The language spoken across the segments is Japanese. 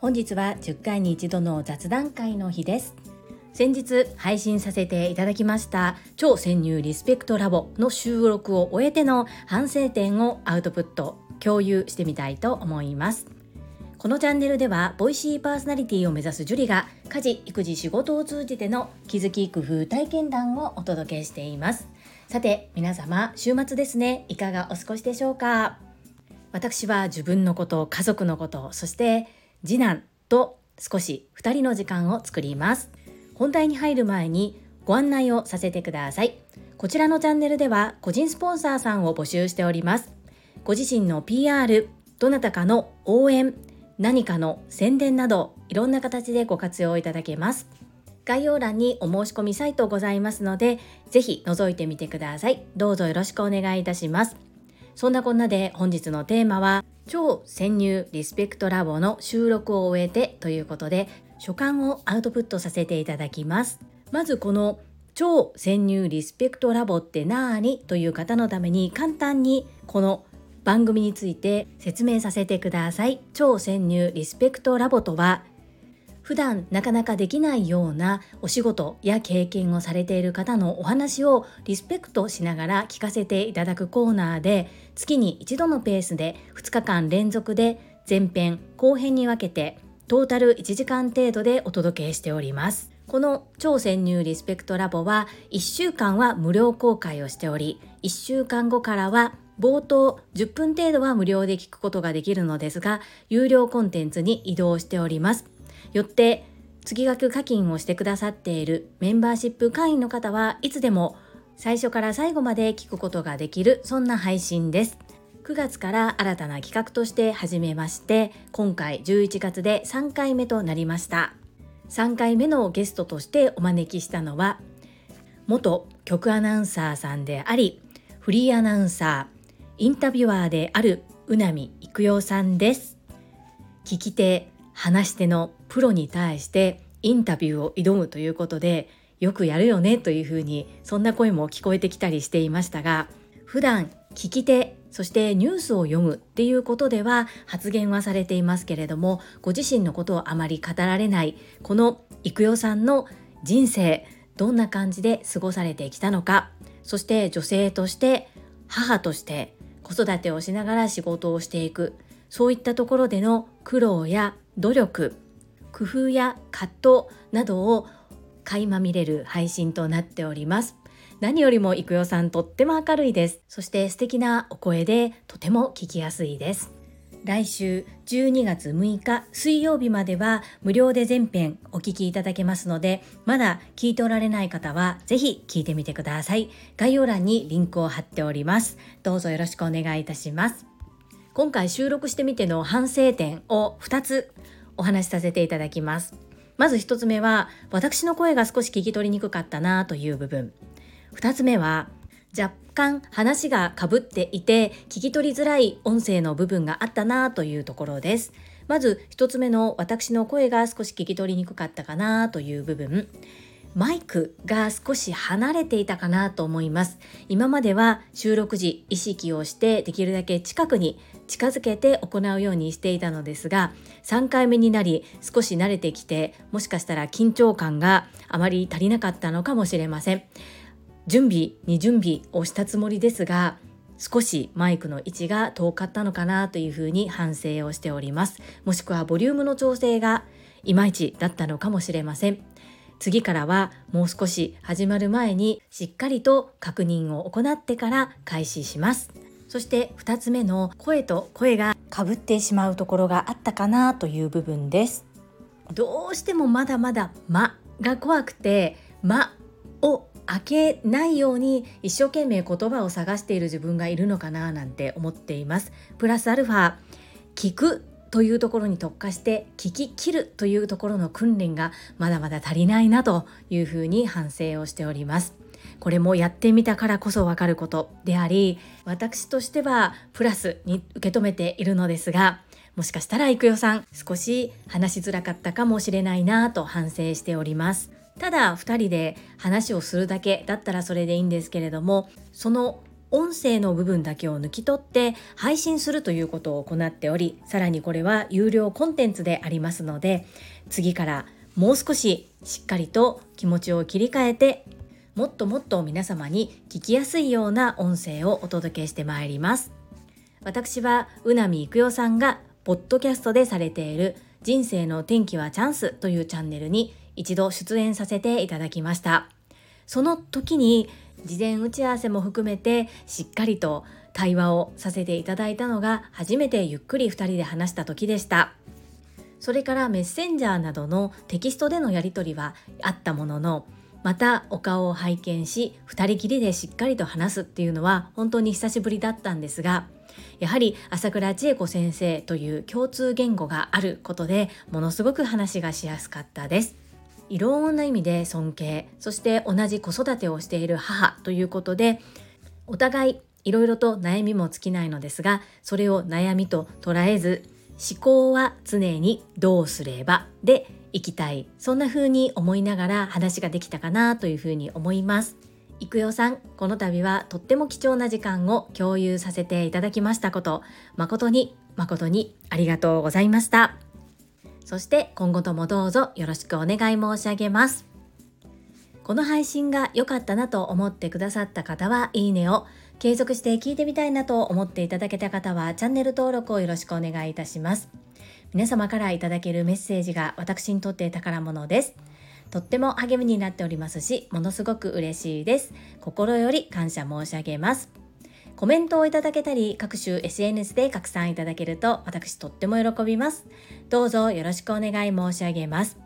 本日は10回に一度の雑談会の日です。先日配信させていただきました超潜入リスペクトラボの収録を終えての反省点をアウトプット共有してみたいと思います。このチャンネルではボイシーパーソナリティを目指すジュリが家事育児仕事を通じての気づき工夫体験談をお届けしています。さて皆様週末ですね。いかがお過ごしでしょうか？私は自分のこと家族のことそして次男と少し2人の時間を作ります。本題に入る前にご案内をさせてください。こちらのチャンネルでは個人スポンサーさんを募集しております。ご自身の PR どなたかの応援何かの宣伝などいろんな形でご活用いただけます。概要欄にお申し込みサイトございますのでぜひ覗いてみてください。どうぞよろしくお願いいたします。そんなこんなで本日のテーマは超潜入リスペクトラボの収録を終えてということで所感をアウトプットさせていただきます。まずこの超潜入リスペクトラボって何？という方のために簡単にこの番組について説明させてください。超潜入リスペクトラボとは普段なかなかできないようなお仕事や経験をされている方のお話をリスペクトしながら聞かせていただくコーナーで月に一度のペースで2日間連続で前編後編に分けてトータル1時間程度でお届けしております。この超潜入リスペクトラボは1週間は無料公開をしており1週間後からは冒頭10分程度は無料で聞くことができるのですが有料コンテンツに移動しております。よって月額課金をしてくださっているメンバーシップ会員の方はいつでも最初から最後まで聞くことができるそんな配信です。9月から新たな企画として始めまして今回11月で3回目となりました。3回目のゲストとしてお招きしたのは元局アナウンサーさんでありフリーアナウンサーインタビュアーである宇波育代さんです。聞き手話し手のプロに対してインタビューを挑むということでよくやるよねというふうにそんな声も聞こえてきたりしていましたが普段聞き手そしてニュースを読むっていうことでは発言はされていますけれどもご自身のことをあまり語られないこの育代さんの人生どんな感じで過ごされてきたのかそして女性として母として子育てをしながら仕事をしていくそういったところでの苦労や努力工夫や葛藤などを垣間見れる配信となっております。何よりも育代さんとっても明るいです。そして素敵なお声でとても聞きやすいです。来週12月6日水曜日までは無料で全編お聞きいただけますのでまだ聞いておられない方はぜひ聞いてみてください。概要欄にリンクを貼っております。どうぞよろしくお願いいたします。今回収録してみての反省点を2つお話しさせていただきます。まず1つ目は私の声が少し聞き取りにくかったなという部分。2つ目は若干話がかぶっていて聞き取りづらい音声の部分があったなというところです。まず1つ目の私の声が少し聞き取りにくかったかなという部分。マイクが少し離れていたかなと思います。今までは収録時意識をしてできるだけ近くに近づけて行うようにしていたのですが3回目になり少し慣れてきてもしかしたら緊張感があまり足りなかったのかもしれません。準備に準備をしたつもりですが少しマイクの位置が遠かったのかなというふうに反省をしております。もしくはボリュームの調整がいまいちだったのかもしれません。次からはもう少し始まる前にしっかりと確認を行ってから開始します。そして2つ目の声と声がかぶってしまうところがあったかなという部分です。どうしてもまだまだ「間」が怖くて「間」を開けないように一生懸命言葉を探している自分がいるのかななんて思っています。プラスアルファ聞くというところに特化して聞き切るというところの訓練がまだまだ足りないなというふうに反省をしております。これもやってみたからこそわかることであり私としてはプラスに受け止めているのですがもしかしたら育代さん少し話しづらかったかもしれないなと反省しております。ただ2人で話をするだけだったらそれでいいんですけれどもその音声の部分だけを抜き取って配信するということを行っておりさらにこれは有料コンテンツでありますので次からもう少ししっかりと気持ちを切り替えてもっともっと皆様に聞きやすいような音声をお届けしてまいります。私はうなみいくよさんがポッドキャストでされている人生の天気はチャンスというチャンネルに一度出演させていただきました。その時に事前打ち合わせも含めてしっかりと対話をさせていただいたのが初めてゆっくり2人で話した時でした。それからメッセンジャーなどのテキストでのやり取りはあったもののまたお顔を拝見し2人きりでしっかりと話すっていうのは本当に久しぶりだったんですがやはり朝倉千恵子先生という共通言語があることでものすごく話がしやすかったです。いろんな意味で尊敬そして同じ子育てをしている母ということでお互いいろいろと悩みも尽きないのですがそれを悩みと捉えず思考は常にどうすればでいきたいそんな風に思いながら話ができたかなというふうに思いますいくよさんこの度はとっても貴重な時間を共有させていただきましたこと誠に誠にありがとうございましたそして今後ともどうぞよろしくお願い申し上げます。この配信が良かったなと思ってくださった方はいいねを、継続して聞いてみたいなと思っていただけた方はチャンネル登録をよろしくお願いいたします。皆様からいただけるメッセージが私にとって宝物です。とっても励みになっておりますし、ものすごく嬉しいです。心より感謝申し上げます。コメントをいただけたり、各種 SNS で拡散いただけると私とっても喜びます。どうぞよろしくお願い申し上げます。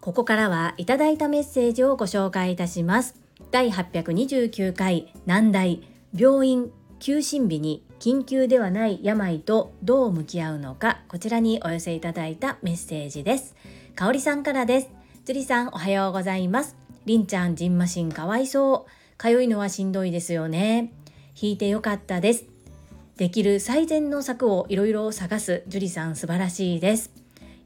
ここからはいただいたメッセージをご紹介いたします。第829回難題病院休診日に緊急ではない病とどう向き合うのかこちらにお寄せいただいたメッセージです。かおりさんからです。つりさんおはようございます。りんちゃんじんましんかわいそう。かゆいのはしんどいですよね。弾いてよかったです。できる最善の策をいろいろ探す樹里さん素晴らしいです。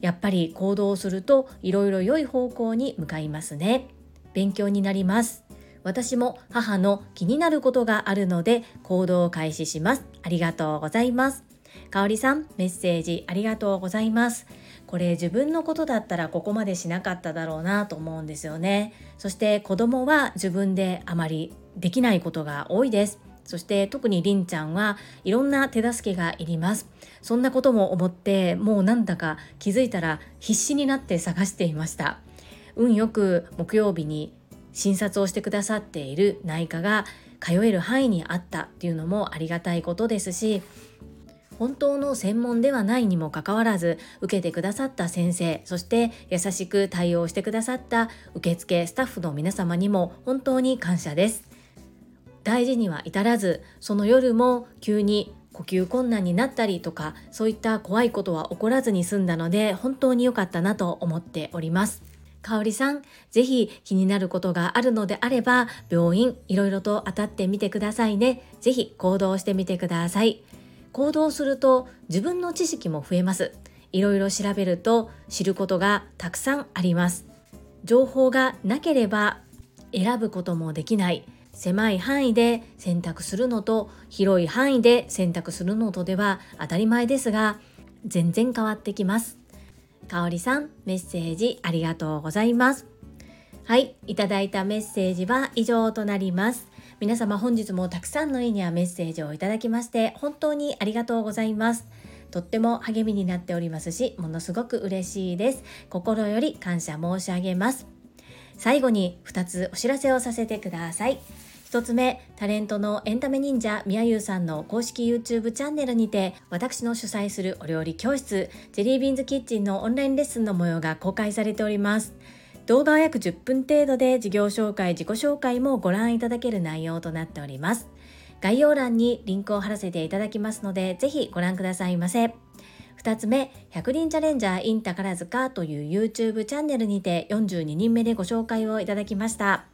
やっぱり行動するといろいろ良い方向に向かいますね。勉強になります。私も母の気になることがあるので行動を開始します。ありがとうございます。かおりさん、メッセージありがとうございます。これ自分のことだったらここまでしなかっただろうなと思うんですよね。そして子供は自分であまりできないことが多いです。そして特にりんちゃんはいろんな手助けがいりますそんなことも思ってもうなんだか気づいたら必死になって探していました運よく木曜日に診察をしてくださっている内科が通える範囲にあったっていうのもありがたいことですし本当の専門ではないにもかかわらず受けてくださった先生そして優しく対応してくださった受付スタッフの皆様にも本当に感謝です大事には至らずその夜も急に呼吸困難になったりとかそういった怖いことは起こらずに済んだので本当に良かったなと思っております。かおりさん、ぜひ気になることがあるのであれば病院いろいろと当たってみてくださいね。ぜひ行動してみてください。行動すると自分の知識も増えます。いろいろ調べると知ることがたくさんあります。情報がなければ選ぶこともできない狭い範囲で選択するのと広い範囲で選択するのとでは当たり前ですが全然変わってきますかおりさんメッセージありがとうございます。はいいただいたメッセージは以上となります。皆様本日もたくさんのいいねやメッセージをいただきまして本当にありがとうございます。とっても励みになっておりますしものすごく嬉しいです。心より感謝申し上げます。最後に2つお知らせをさせてください。1つ目、タレントのエンタメ忍者みやゆうさんの公式 YouTube チャンネルにて、私の主催するお料理教室、ジェリービーンズキッチンのオンラインレッスンの模様が公開されております。動画は約10分程度で事業紹介、自己紹介もご覧いただける内容となっております。概要欄にリンクを貼らせていただきますので、ぜひご覧くださいませ。2つ目、100人チャレンジャー in 宝塚という YouTube チャンネルにて42人目でご紹介をいただきました。